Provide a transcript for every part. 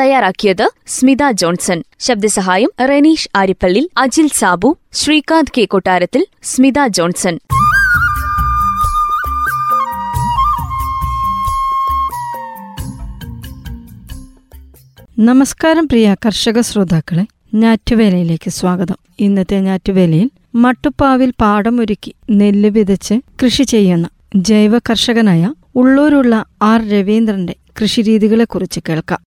തയ്യാറാക്കിയത് സ്മിത ജോൺസൺ. ശബ്ദസഹായം റെനീഷ് ആരിപ്പള്ളി അജിൽ സാബു ശ്രീകാന്ത് കെ കൊട്ടാരത്തിൽ സ്മിത ജോൺസൺ. നമസ്കാരം പ്രിയ കർഷക ശ്രോതാക്കളെ ഞാറ്റുവേലയിലേക്ക് സ്വാഗതം. ഇന്നത്തെ ഞാറ്റുവേലയിൽ മട്ടുപ്പാവിൽ പാടമൊരുക്കി നെല്ല് വിതച്ച് കൃഷി ചെയ്യുന്ന ജൈവ കർഷകനായ ഉള്ളൂരുള്ള ആർ രവീന്ദ്രന്റെ കൃഷിരീതികളെക്കുറിച്ച് കേൾക്കാം.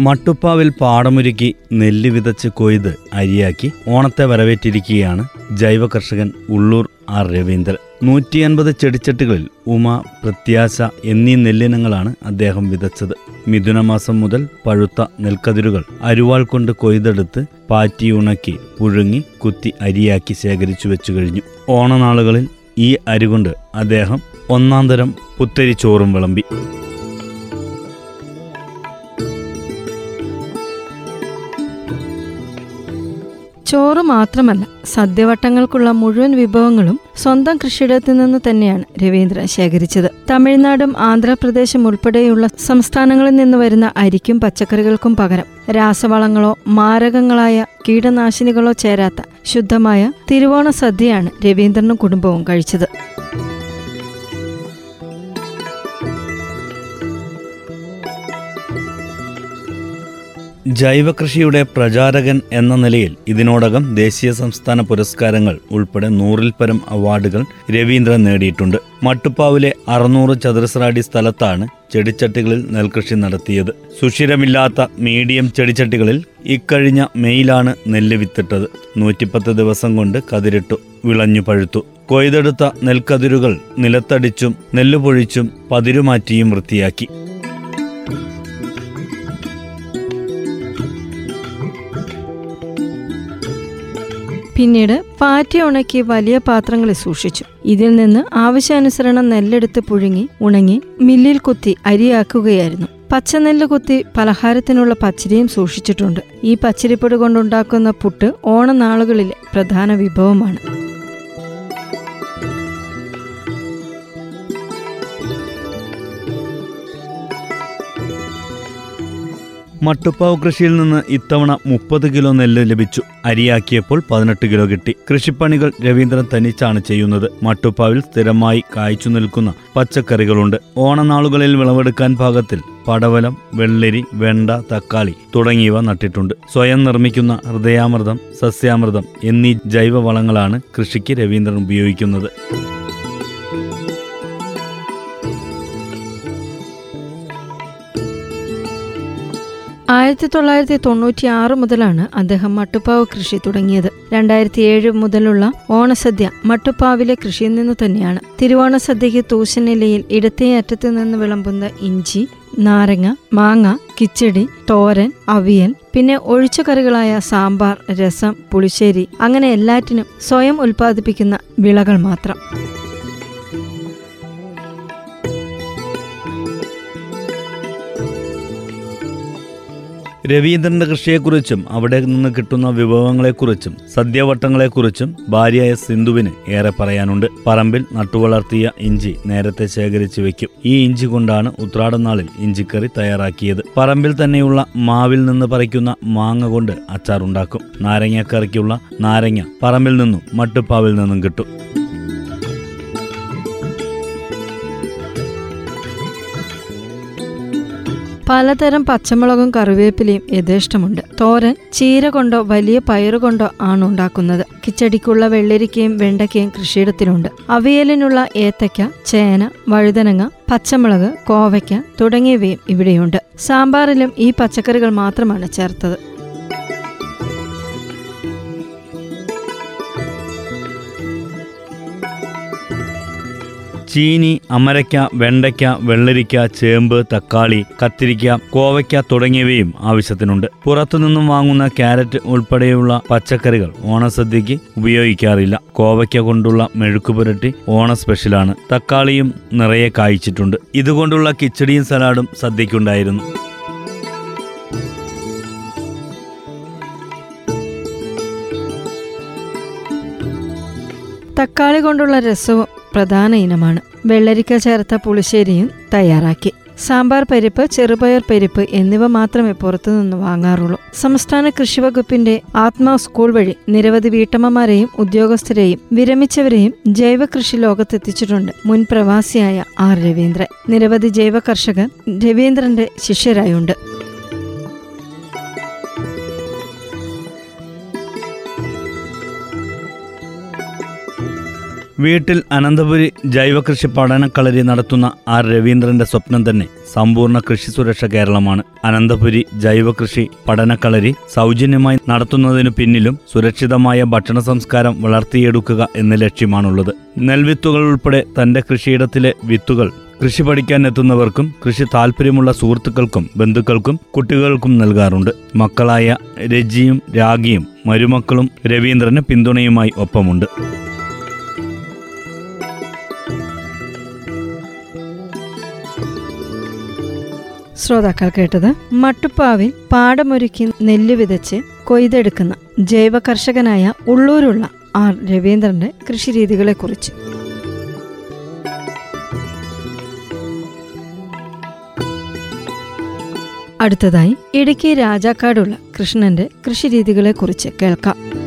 മട്ടുപ്പാവിൽ പാടമൊരുക്കി നെല്ല് വിതച്ച് കൊയ്ത് അരിയാക്കി ഓണത്തെ വരവേറ്റിരിക്കുകയാണ് ജൈവ കർഷകൻ ഉള്ളൂർ ആർ രവീന്ദ്രൻ. നൂറ്റി അൻപത് ചെടിച്ചട്ടുകളിൽ ഉമ പ്രത്യാശ എന്നീ നെല്ലിനങ്ങളാണ് അദ്ദേഹം വിതച്ചത്. മിഥുനമാസം മുതൽ പഴുത്ത നെൽക്കതിരുകൾ അരുവാൾ കൊണ്ട് കൊയ്തെടുത്ത് പാറ്റി ഉണക്കി പുഴുങ്ങി കുത്തി അരിയാക്കി ശേഖരിച്ചു വെച്ചു കഴിഞ്ഞു. ഓണനാളുകളിൽ ഈ അരികൊണ്ട് അദ്ദേഹം ഒന്നാം തരം പുത്തരി ചോറും വിളമ്പി. ചോറ് മാത്രമല്ല സദ്യവട്ടങ്ങൾക്കുള്ള മുഴുവൻ വിഭവങ്ങളും സ്വന്തം കൃഷിയിടത്തു നിന്ന് തന്നെയാണ് രവീന്ദ്രൻ ശേഖരിച്ചത്. തമിഴ്നാടും ആന്ധ്രാപ്രദേശും ഉൾപ്പെടെയുള്ള സംസ്ഥാനങ്ങളിൽ നിന്ന് വരുന്ന അരിക്കും പച്ചക്കറികൾക്കും പകരം രാസവളങ്ങളോ മാരകങ്ങളായ കീടനാശിനികളോ ചേരാത്ത ശുദ്ധമായ തിരുവോണ സദ്യയാണ് രവീന്ദ്രനും കുടുംബവും കഴിച്ചത്. ജൈവകൃഷിയുടെ പ്രചാരകൻ എന്ന നിലയിൽ ഇതിനോടകം ദേശീയ സംസ്ഥാന പുരസ്കാരങ്ങൾ ഉൾപ്പെടെ നൂറിൽ പരം അവാർഡുകൾ രവീന്ദ്രൻ നേടിയിട്ടുണ്ട്. മട്ടുപ്പാവിലെ അറുന്നൂറ് ചതുരശ്രാടി സ്ഥലത്താണ് ചെടിച്ചട്ടികളിൽ നെൽകൃഷി നടത്തിയത്. സുഷിരമില്ലാത്ത മീഡിയം ചെടിച്ചട്ടികളിൽ ഇക്കഴിഞ്ഞ മെയിലാണ് നെല്ല് വിത്തിട്ടത്. നൂറ്റിപ്പത്ത് ദിവസം കൊണ്ട് കതിരിട്ടു വിളഞ്ഞു പഴുത്തു. കൊയ്തെടുത്ത നെൽക്കതിരുകൾ നിലത്തടിച്ചും നെല്ലുപൊഴിച്ചും പതിരുമാറ്റിയും വൃത്തിയാക്കി. പിന്നീട് പാറ്റി ഉണക്കി വലിയ പാത്രങ്ങളിൽ സൂക്ഷിച്ചു. ഇതിൽ നിന്ന് ആവശ്യാനുസരണം നെല്ലെടുത്ത് പുഴുങ്ങി ഉണങ്ങി മില്ലിൽ കുത്തി അരിയാക്കുകയായിരുന്നു. പച്ചനെല്ല് കുത്തി പലഹാരത്തിനുള്ള പച്ചരിയും സൂക്ഷിച്ചിട്ടുണ്ട്. ഈ പച്ചരിപ്പൊടി കൊണ്ടുണ്ടാക്കുന്ന പുട്ട് ഓണനാളുകളിലെ പ്രധാന വിഭവമാണ്. മട്ടുപ്പാവ് കൃഷിയിൽ നിന്ന് ഇത്തവണ മുപ്പത് കിലോ നെല്ല് ലഭിച്ചു. അരിയാക്കിയപ്പോൾ പതിനെട്ട് കിലോ കിട്ടി. കൃഷിപ്പണികൾ രവീന്ദ്രൻ തനിച്ചാണ് ചെയ്യുന്നത്. മട്ടുപ്പാവിൽ സ്ഥിരമായി കായ്ച്ചു നിൽക്കുന്ന പച്ചക്കറികളുണ്ട്. ഓണനാളുകളിൽ വിളവെടുക്കാൻ പാകത്തിൽ പടവലം വെള്ളരി വെണ്ട തക്കാളി തുടങ്ങിയവ നട്ടിട്ടുണ്ട്. സ്വയം നിർമ്മിക്കുന്ന ഹൃദയാമൃതം സസ്യാമൃതം എന്നീ ജൈവവളങ്ങളാണ് കൃഷിക്ക് രവീന്ദ്രൻ ഉപയോഗിക്കുന്നത്. ആയിരത്തി തൊള്ളായിരത്തി തൊണ്ണൂറ്റി ആറ് മുതലാണ് അദ്ദേഹം മട്ടുപ്പാവ് കൃഷി തുടങ്ങിയത്. രണ്ടായിരത്തി ഏഴ് മുതലുള്ള ഓണസദ്യ മട്ടുപ്പാവിലെ കൃഷിയിൽ നിന്ന് തന്നെയാണ്. തിരുവോണസദ്യയ്ക്ക് തൂശനിലയിൽ ഇടത്തേ അറ്റത്തു നിന്ന് വിളമ്പുന്ന ഇഞ്ചി നാരങ്ങ മാങ്ങ കിച്ചടി തോരൻ അവിയൽ പിന്നെ ഒഴിച്ചുകറികളായ സാമ്പാർ രസം പുളിശ്ശേരി അങ്ങനെ എല്ലാറ്റിനും സ്വയം ഉൽപ്പാദിപ്പിക്കുന്ന വിളകൾ മാത്രം. രവീന്ദ്രന്റെ കൃഷിയെക്കുറിച്ചും അവിടെ നിന്ന് കിട്ടുന്ന വിഭവങ്ങളെക്കുറിച്ചും സദ്യവട്ടങ്ങളെക്കുറിച്ചും ഭാര്യയായ സിന്ധുവിന് ഏറെ പറയാനുണ്ട്. പറമ്പിൽ നട്ടുവളർത്തിയ ഇഞ്ചി നേരത്തെ ശേഖരിച്ചു വെക്കും. ഈ ഇഞ്ചി കൊണ്ടാണ് ഉത്രാടനാളിൽ ഇഞ്ചിക്കറി തയ്യാറാക്കിയത്. പറമ്പിൽ തന്നെയുള്ള മാവിൽ നിന്ന് പറിക്കുന്ന മാങ്ങ കൊണ്ട് അച്ചാറുണ്ടാക്കും. നാരങ്ങക്കറിക്കുള്ള നാരങ്ങ പറമ്പിൽ നിന്നും മട്ടുപ്പാവിൽ നിന്നും കിട്ടും. പലതരം പച്ചമുളകും കറിവേപ്പിലയും യഥേഷ്ടമുണ്ട്. തോരൻ ചീര കൊണ്ടോ വലിയ പയറു കൊണ്ടോ ആണ് ഉണ്ടാക്കുന്നത്. കിച്ചടിക്കുള്ള വെള്ളരിക്കയും വെണ്ടയ്ക്കയും കൃഷിയിടത്തിലുണ്ട്. അവിയലിനുള്ള ഏത്തയ്ക്ക ചേന വഴുതനങ്ങ പച്ചമുളക് കോവയ്ക്ക തുടങ്ങിയവയും ഇവിടെയുണ്ട്. സാമ്പാറിലും ഈ പച്ചക്കറികൾ മാത്രമാണ് ചേർത്തത്. ചീനി അമരയ്ക്ക വെണ്ടയ്ക്ക വെള്ളരിക്ക ചേമ്പ് തക്കാളി കത്തിരിക്ക കോവയ്ക്ക തുടങ്ങിയവയും ആവശ്യത്തിനുണ്ട്. പുറത്തുനിന്നും വാങ്ങുന്ന ക്യാരറ്റ് ഉൾപ്പെടെയുള്ള പച്ചക്കറികൾ ഓണസദ്യക്ക് ഉപയോഗിക്കാറില്ല. കോവയ്ക്ക കൊണ്ടുള്ള മെഴുക്കുപുരട്ടി ഓണ സ്പെഷ്യലാണ്. തക്കാളിയും നിറയെ കായ്ച്ചിട്ടുണ്ട്. ഇതുകൊണ്ടുള്ള കിച്ചടിയും സലാഡും സദ്യക്കുണ്ടായിരുന്നു തക്കാളി കൊണ്ടുള്ള രസവും പ്രധാന ഇനമാണ്. വെള്ളരിക്ക ചേർത്ത പുളിശ്ശേരിയും തയ്യാറാക്കി. സാമ്പാർ പരിപ്പ് ചെറുപയർ പരിപ്പ് എന്നിവ മാത്രമേ പുറത്തുനിന്ന് വാങ്ങാറുള്ളൂ. സംസ്ഥാന കൃഷി വകുപ്പിന്റെ ആത്മാ സ്കൂൾ വഴി നിരവധി വീട്ടമ്മമാരെയും ഉദ്യോഗസ്ഥരെയും വിരമിച്ചവരെയും ജൈവ കൃഷി ലോകത്തെത്തിച്ചിട്ടുണ്ട് മുൻ പ്രവാസിയായ ആർ രവീന്ദ്രൻ. നിരവധി ജൈവ കർഷകർ രവീന്ദ്രന്റെ ശിഷ്യരായുണ്ട്. വീട്ടിൽ അനന്തപുരി ജൈവകൃഷി പഠനക്കളരി നടത്തുന്ന ആർ രവീന്ദ്രന്റെ സ്വപ്നം തന്നെ സമ്പൂർണ കൃഷി സുരക്ഷ കേരളമാണ്. അനന്തപുരി ജൈവകൃഷി പഠനക്കളരി സൗജന്യമായി നടത്തുന്നതിനു പിന്നിലും സുരക്ഷിതമായ ഭക്ഷണ സംസ്കാരം വളർത്തിയെടുക്കുക എന്ന ലക്ഷ്യമാണുള്ളത്. നെൽവിത്തുകൾ ഉൾപ്പെടെ തന്റെ കൃഷിയിടത്തിലെ വിത്തുകൾ കൃഷി പഠിക്കാൻ എത്തുന്നവർക്കും കൃഷി താല്പര്യമുള്ള സുഹൃത്തുക്കൾക്കും ബന്ധുക്കൾക്കും കുട്ടികൾക്കും നൽകാറുണ്ട്. മക്കളായ രജിയും രാഗിയും മരുമക്കളും രവീന്ദ്രന് പിന്തുണയുമായി ഒപ്പമുണ്ട്. ശ്രോതാക്കൾ കേട്ടത് മട്ടുപ്പാവിൽ പാടമൊരുക്കി നെല്ല് വിതച്ച് കൊയ്തെടുക്കുന്ന ജൈവ കർഷകനായ ഉള്ളൂരുള്ള ആർ രവീന്ദ്രന്റെ കൃഷിരീതികളെക്കുറിച്ച്. അടുത്തതായി ഇടുക്കി രാജാക്കാടുള്ള കൃഷ്ണന്റെ കൃഷിരീതികളെക്കുറിച്ച് കേൾക്കാം.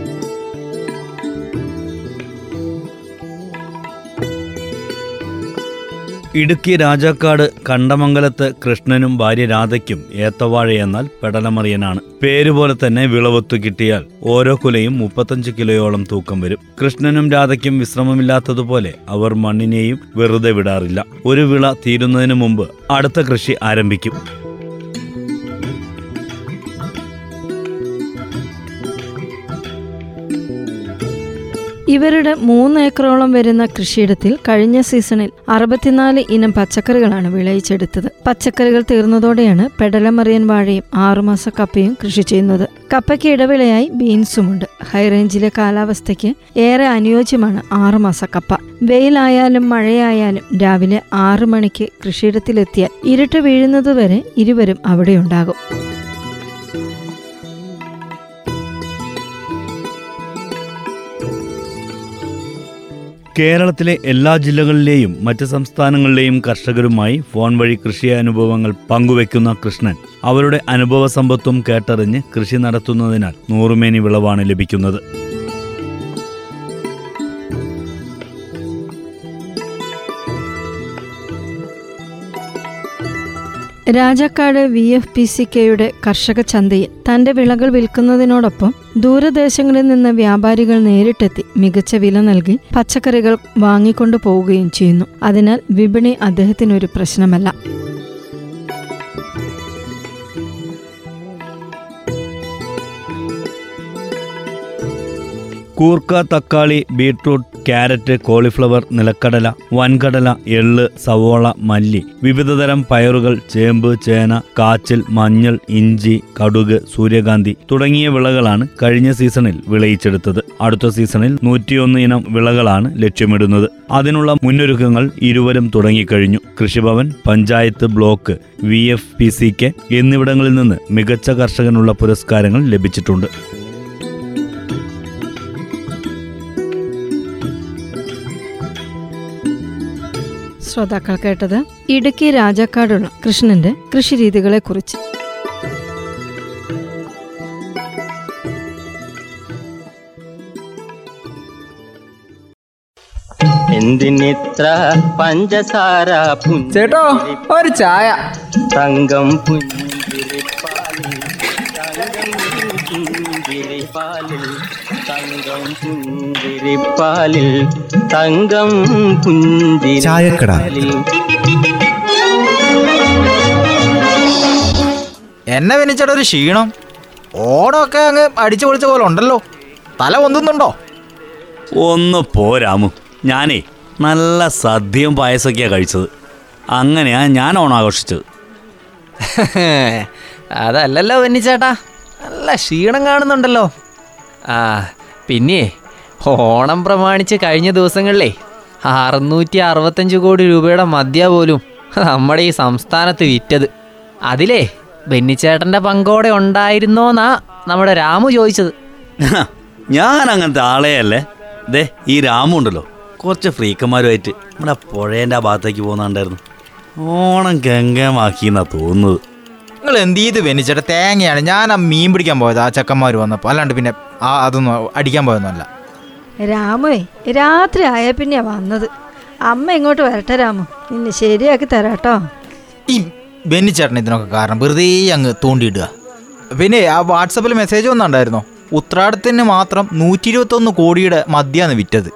ഇടുക്കി രാജാക്കാട് കണ്ടമംഗലത്ത് കൃഷ്ണനും ഭാര്യ രാധയ്ക്കും ഏത്തവാഴ എന്നാൽ പെടലമറിയനാണ്. പേരുപോലെ തന്നെ വിളവൊത്തു കിട്ടിയാൽ ഓരോ കുലയും മുപ്പത്തഞ്ച് കിലോയോളം തൂക്കം വരും. കൃഷ്ണനും രാധയ്ക്കും വിശ്രമമില്ലാത്തതുപോലെ അവർ മണ്ണിനെയും വെറുതെ വിടാറില്ല. ഒരു വിള തീരുന്നതിന് മുമ്പ് അടുത്ത കൃഷി ആരംഭിക്കും. ഇവരുടെ മൂന്ന് ഏക്കറോളം വരുന്ന കൃഷിയിടത്തിൽ കഴിഞ്ഞ സീസണിൽ അറുപത്തിനാല് ഇനം പച്ചക്കറികളാണ് വിളയിച്ചെടുത്തത്. പച്ചക്കറികൾ തീർന്നതോടെയാണ് പെടലമറിയൻ വാഴയും ആറുമാസ കപ്പയും കൃഷി ചെയ്യുന്നത്. കപ്പയ്ക്ക് ഇടവിളയായി ബീൻസുമുണ്ട്. ഹൈറേഞ്ചിലെ കാലാവസ്ഥയ്ക്ക് ഏറെ അനുയോജ്യമാണ് ആറുമാസ കപ്പ. വെയിലായാലും മഴയായാലും രാവിലെ ആറു മണിക്ക് കൃഷിയിടത്തിലെത്തിയാൽ ഇരുട്ട് വീഴുന്നതുവരെ ഇരുവരും അവിടെയുണ്ടാകും. കേരളത്തിലെ എല്ലാ ജില്ലകളിലെയും മറ്റ് സംസ്ഥാനങ്ങളിലെയും കർഷകരുമായി ഫോൺ വഴി കൃഷി അനുഭവങ്ങൾ പങ്കുവെക്കുന്ന കൃഷ്ണൻ അവരുടെ അനുഭവ സമ്പത്തും കേട്ടറിഞ്ഞ് കൃഷി നടത്തുന്നതിനാൽ നൂറുമേനി വിളവാണ് ലഭിക്കുന്നത് Rajakkad V F P C കെയുടെ കർഷക ചന്തയിൽ തന്റെ വിളകൾ വിൽക്കുന്നതിനോടൊപ്പം ദൂരദേശങ്ങളിൽ നിന്ന് വ്യാപാരികൾ നേരിട്ടെത്തി മികച്ച വില നൽകി പച്ചക്കറികൾ വാങ്ങിക്കൊണ്ടു പോവുകയും ചെയ്യുന്നു. അതിനാൽ വിപണി അദ്ദേഹത്തിനൊരു പ്രശ്നമല്ല. കൂർക്ക തക്കാളി ബീട്രൂട്ട് ക്യാരറ്റ് കോളിഫ്ലവർ നിലക്കടല വൻകടല എള്ള് സവോള മല്ലി. വിവിധതരം പയറുകൾ ചേമ്പ് ചേന കാച്ചിൽ മഞ്ഞൾ ഇഞ്ചി കടുക് സൂര്യകാന്തി തുടങ്ങിയ വിളകളാണ് കഴിഞ്ഞ സീസണിൽ വിളയിച്ചെടുത്തത്. അടുത്ത സീസണിൽ നൂറ്റിയൊന്ന് ഇനം വിളകളാണ് ലക്ഷ്യമിടുന്നത്. അതിനുള്ള മുന്നൊരുക്കങ്ങൾ ഇരുവരും തുടങ്ങിക്കഴിഞ്ഞു. Krishibhavan panchayat block V F P C K എന്നിവിടങ്ങളിൽ നിന്ന് മികച്ച കർഷകനുള്ള പുരസ്കാരങ്ങൾ ലഭിച്ചിട്ടുണ്ട്. ശ്രോതാക്കൾ കേട്ടത് ഇടുക്കി രാജാക്കാടുള്ള കൃഷ്ണന്റെ കൃഷിരീതികളെ കുറിച്ച് എന്തിനിത്ര പഞ്ചസാര ചേട്ടോ ഒരു ചായ. തങ്കം പുഞ്ചിരിപ്പാലിൽ തങ്കം പുഞ്ചിരിപ്പാലിൽ. പുഞ്ചിരിപ്പാലിൽ തങ്കം ചായക്കട. പുഞ്ചിരിപ്പാലിൽ എന്നെ വിനിച്ചട ഒരു ക്ഷീണം. ഓടൊക്കെ അങ്ങ് അടിച്ചു പൊളിച്ച പോലെ ഉണ്ടല്ലോ. തല ഒന്നുന്നുണ്ടോ ഒന്ന് പോരാമു ഞാനേ നല്ല സദ്യയും പായസമൊക്കെയാണ് കഴിച്ചത്. അങ്ങനെയാ ഞാൻ ഓണാഘോഷിച്ചത് അതല്ലല്ലോ വന്നിച്ചേട്ടാ. നല്ല ക്ഷീണം കാണുന്നുണ്ടല്ലോ. ആ പിന്നെ ഓണം പ്രമാണിച്ച് കഴിഞ്ഞ ദിവസങ്ങളിലേ അറുന്നൂറ്റി അറുപത്തഞ്ച് കോടി രൂപയുടെ മദ്യ പോലും നമ്മുടെ ഈ സംസ്ഥാനത്ത് വിറ്റത്. അതിലേ ബെന്നിച്ചേട്ടന്റെ പങ്കോടെ ഉണ്ടായിരുന്നോന്നാ നമ്മുടെ രാമു ചോദിച്ചത്. ഞാൻ അങ്ങനത്തെ ആളെയല്ലേ ദേ ഈ രാമു ഉണ്ടല്ലോ. കുറച്ച് ഫ്രീക്കന്മാരുമായിട്ട് നമ്മുടെ പുഴേന്റെ ആ ഭാഗത്തേക്ക് പോകുന്നുണ്ടായിരുന്നു. ഓണം ഗംഗമാക്കിയെന്നാ തോന്നുന്നത്. നിങ്ങൾ എന്ത് ചെയ്ത് വെനിച്ചേട്ടാ തേങ്ങയാണ്. ഞാൻ ആ മീൻ പിടിക്കാൻ പോയത് ആ ചെക്കന്മാർ വന്നപ്പോൾ അല്ലാണ്ട് പിന്നെ ആ അതൊന്നും അടിക്കാൻ പോയൊന്നുമല്ല രാമേ രാത്രി ആയ പിന്നെ വന്നത്. അമ്മ ഇങ്ങോട്ട് വരട്ടെ രാമു. നിന്നെ ശരിയാക്കി തരാട്ടോ. ഈ ബെന്നിച്ചേട്ടൻ ഇതിനൊക്കെ കാരണം വെറുതെ അങ്ങ് തോണ്ടിയിടുക. പിന്നെ ആ വാട്സപ്പിൽ മെസ്സേജ് ഒന്നുണ്ടായിരുന്നോ ഉത്രാടത്തിന് മാത്രം നൂറ്റി ഇരുപത്തൊന്ന് കോടിയുടെ മദ്യമാണ് വിറ്റത്.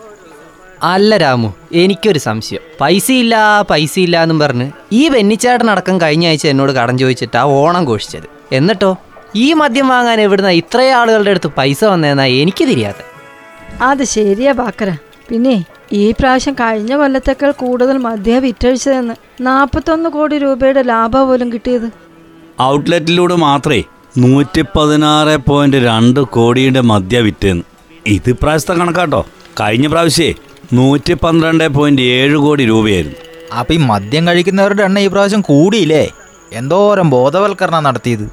അല്ല രാമു എനിക്കൊരു സംശയം. പൈസ ഇല്ല പൈസ ഇല്ല എന്നും പറഞ്ഞ് ഈ ബെന്നിച്ചേട്ടനടക്കം കഴിഞ്ഞ ആഴ്ച എന്നോട് കടം ചോദിച്ചിട്ടാ ഓണം ഘോഷിച്ചത്. എന്നിട്ടോ? ഈ മദ്യം വാങ്ങാൻ എവിടുന്ന ഇത്രയും ആളുകളുടെ അടുത്ത് പൈസ വന്നതെന്നാ എനിക്ക് തിരിയാതെ അത് ശരിയാ ബാക്കര. പിന്നെ ഈ പ്രാവശ്യം കഴിഞ്ഞ കൊല്ലത്തേക്കാൾ കൂടുതൽ മദ്യം വിറ്റഴിച്ചതെന്ന് നാൽപ്പത്തൊന്ന് കോടി രൂപയുടെ ലാഭം പോലും കിട്ടിയത്. ഔട്ട്ലെറ്റിലൂടെ മാത്രമേ നൂറ്റി പതിനാറ് പോയിന്റ് രണ്ട് കോടിയുടെ മദ്യ വിറ്റേന്ന്. ഇത് പ്രാവശ്യത്തെ കണക്കാട്ടോ. കഴിഞ്ഞ പ്രാവശ്യേ നൂറ്റി പന്ത്രണ്ട് പോയിന്റ് ഏഴ് കോടി രൂപയായിരുന്നു. അപ്പം ഈ മദ്യം കഴിക്കുന്നവരുടെ എണ്ണം ഈ പ്രാവശ്യം കൂടിയില്ലേ? എന്തോരം ബോധവൽക്കരണം നടത്തിയത്?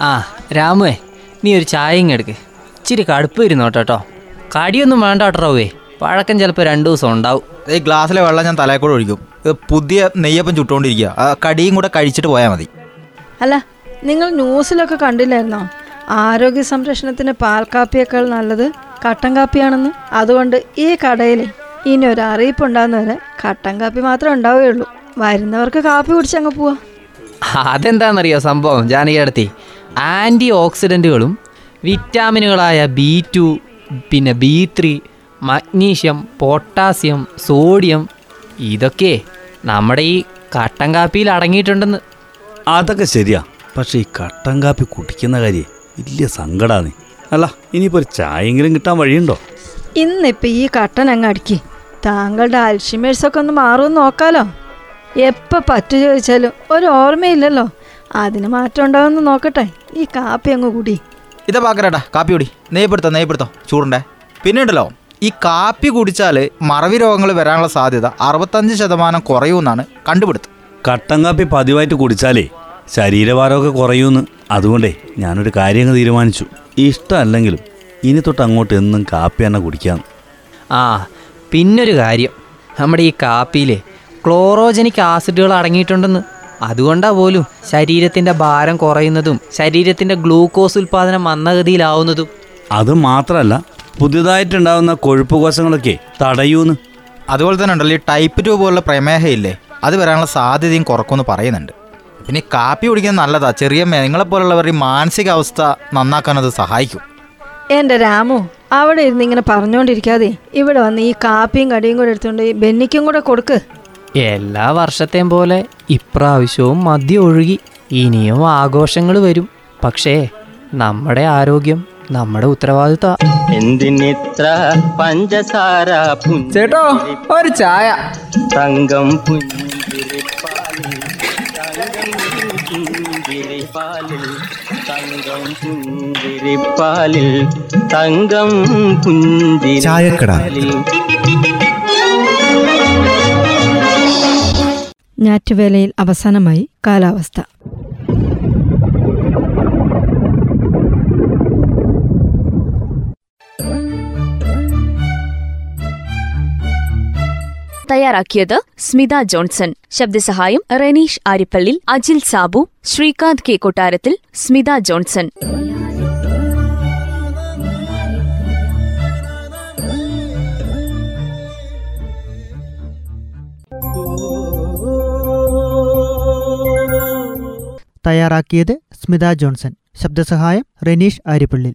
ആ രാമുവേ നീ ഒരു ചായ എടുക്ക്. ഇച്ചിരി കടുപ്പ് ഇരുന്നോട്ടോ കേട്ടോ. കടിയൊന്നും വേണ്ട കേട്ടോവേ പഴക്കം ചിലപ്പോൾ രണ്ട് ദിവസം ഉണ്ടാവും. ഈ ഗ്ലാസ്സിലെ വെള്ളം ഞാൻ തലേക്കൂടെ ഒഴിക്കും. പുതിയ നെയ്യപ്പം ചുട്ടുകൊണ്ടിരിക്കുക ആ കടിയും കൂടെ കഴിച്ചിട്ട് പോയാൽ മതി. അല്ല നിങ്ങൾ ന്യൂസിലൊക്കെ കണ്ടില്ലായിരുന്നോ? ആരോഗ്യ സംരക്ഷണത്തിന് പാൽ കാപ്പിയേക്കാൾ നല്ലത് കട്ടൻ കാപ്പിയാണെന്ന്? അതുകൊണ്ട് ഈ കടയിൽ ഇനി ഒരു അറിയിപ്പുണ്ടാകുന്നവരെ കട്ടൻ കാപ്പി മാത്രമേ ഉണ്ടാവുകയുള്ളൂ. വരുന്നവർക്ക് കാപ്പി കുടിച്ചങ്ങ് പോവാ. അതെന്താണെന്നറിയോ സംഭവം ജാനകിയടത്തി. ആന്റി ഓക്സിഡന്റുകളും വിറ്റാമിനുകളായ ബി ടു പിന്നെ B three magnesium potassium sodium ഇതൊക്കെ നമ്മുടെ ഈ കട്ടൻ കാപ്പിയിൽ അടങ്ങിയിട്ടുണ്ടെന്ന്. അതൊക്കെ ശരിയാ പക്ഷെ ഈ കട്ടൻ കാപ്പി കുടിക്കുന്ന കാര്യം വലിയ സങ്കടാണ് അല്ല ഇനിയിപ്പോൾ ഒരു ചായെങ്കിലും കിട്ടാൻ വഴിയുണ്ടോ? ഇന്നിപ്പോൾ ഈ കട്ടൻ അങ്ങ് അടുക്കി. താങ്കളുടെ അൽഷിമേഴ്സൊക്കെ ഒന്ന് മാറുമെന്ന് നോക്കാലോ. എപ്പോൾ പറ്റു ചോദിച്ചാലും ഒരു ഓർമ്മയില്ലല്ലോ. അതിന് മാറ്റം ഉണ്ടാവുമെന്ന് നോക്കട്ടെ. ഈ കാപ്പി അങ്ങ് കൂടി. ഇതാ പാക്കരാട്ടാ കാപ്പി കൂടി. നെയ്പ്പെടുത്തോ നെയ്പ്പെടുത്തോ ചൂടുണ്ടേ? പിന്നെ ഉണ്ടല്ലോ ഈ കാപ്പി കുടിച്ചാൽ മറവി രോഗങ്ങൾ വരാനുള്ള സാധ്യത അറുപത്തഞ്ച് ശതമാനം കുറയുമെന്നാണ് കണ്ടുപിടുത്തം. കട്ടൻ കാപ്പി പതിവായിട്ട് കുടിച്ചാലേ ശരീരഭാരമൊക്കെ കുറയുമെന്ന് അതുകൊണ്ടേ ഞാനൊരു കാര്യം അങ്ങ് തീരുമാനിച്ചു. ഇഷ്ടമല്ലെങ്കിലും ഇനി തൊട്ട് അങ്ങോട്ട് എന്നും കാപ്പി തന്നെ കുടിക്കാം. ആ പിന്നൊരു കാര്യം. നമ്മുടെ ഈ കാപ്പിയിൽ ക്ലോറോജനിക് ആസിഡുകൾ അടങ്ങിയിട്ടുണ്ടെന്ന്. അതുകൊണ്ടാ പോലും ശരീരത്തിന്റെ ഭാരം കുറയുന്നതും ശരീരത്തിന്റെ ഗ്ലൂക്കോസ് ഉൽപ്പാദനം മന്ദഗതിയിലാവുന്നതും. അത് മാത്രമല്ല പുതിയതായിട്ടുണ്ടാവുന്ന കൊഴുപ്പ് കോശങ്ങളൊക്കെ തടയൂന്ന്. അതുപോലെ തന്നെ ഉണ്ടല്ലോ ഈ ടൈപ്പ് ടു പോലുള്ള പ്രമേഹയില്ലേ അത് വരാനുള്ള സാധ്യതയും കുറക്കുമെന്ന് പറയുന്നുണ്ട്. പിന്നെ കാപ്പി കുടിക്കുന്നത് നല്ലതാ ചെറിയ നിങ്ങളെപ്പോലുള്ളവരുടെ ഈ മാനസികാവസ്ഥ നന്നാക്കാൻ അത് സഹായിക്കും. എന്റെ രാമു അവിടെ ഇരുന്ന് ഇങ്ങനെ പറഞ്ഞുകൊണ്ടിരിക്കാതെ ഇവിടെ വന്ന് ഈ കാപ്പിയും കടിയും കൂടെ എടുത്തുകൊണ്ട് ബെന്നിക്കും കൂടെ കൊടുക്ക്. എല്ലാ വർഷത്തെയും പോലെ ഇപ്രാവശ്യവും മദ്യം ഒഴുകി ഇനിയും ആഘോഷങ്ങൾ വരും. പക്ഷേ നമ്മുടെ ആരോഗ്യം നമ്മുടെ ഉത്തരവാദിത്ത എന്തിനിത്ര പഞ്ചസാര ചേട്ടോ ഒരു ചായ. തങ്കം പുഞ്ചിരിപ്പാലിൽ തങ്കം പുഞ്ചിരിപ്പാലിൽ. പുഞ്ചിരിപ്പാലിൽ തങ്കം ചായക്കട. ഞാറ്റുവേലയിൽ അവസാനമായി കാലാവസ്ഥ തയ്യാറാക്കിയത് സ്മിത ജോൺസൺ. ശബ്ദസഹായം റെനീഷ് ആരിപ്പള്ളി അജിൽ സാബു ശ്രീകാന്ത് കെ കൊട്ടാരത്തിൽ സ്മിത ജോൺസൺ. തയ്യാറാക്കിയത് സ്മിത ജോൺസൺ. ശബ്ദസഹായം റെനീഷ് ആര്യപ്പള്ളിൽ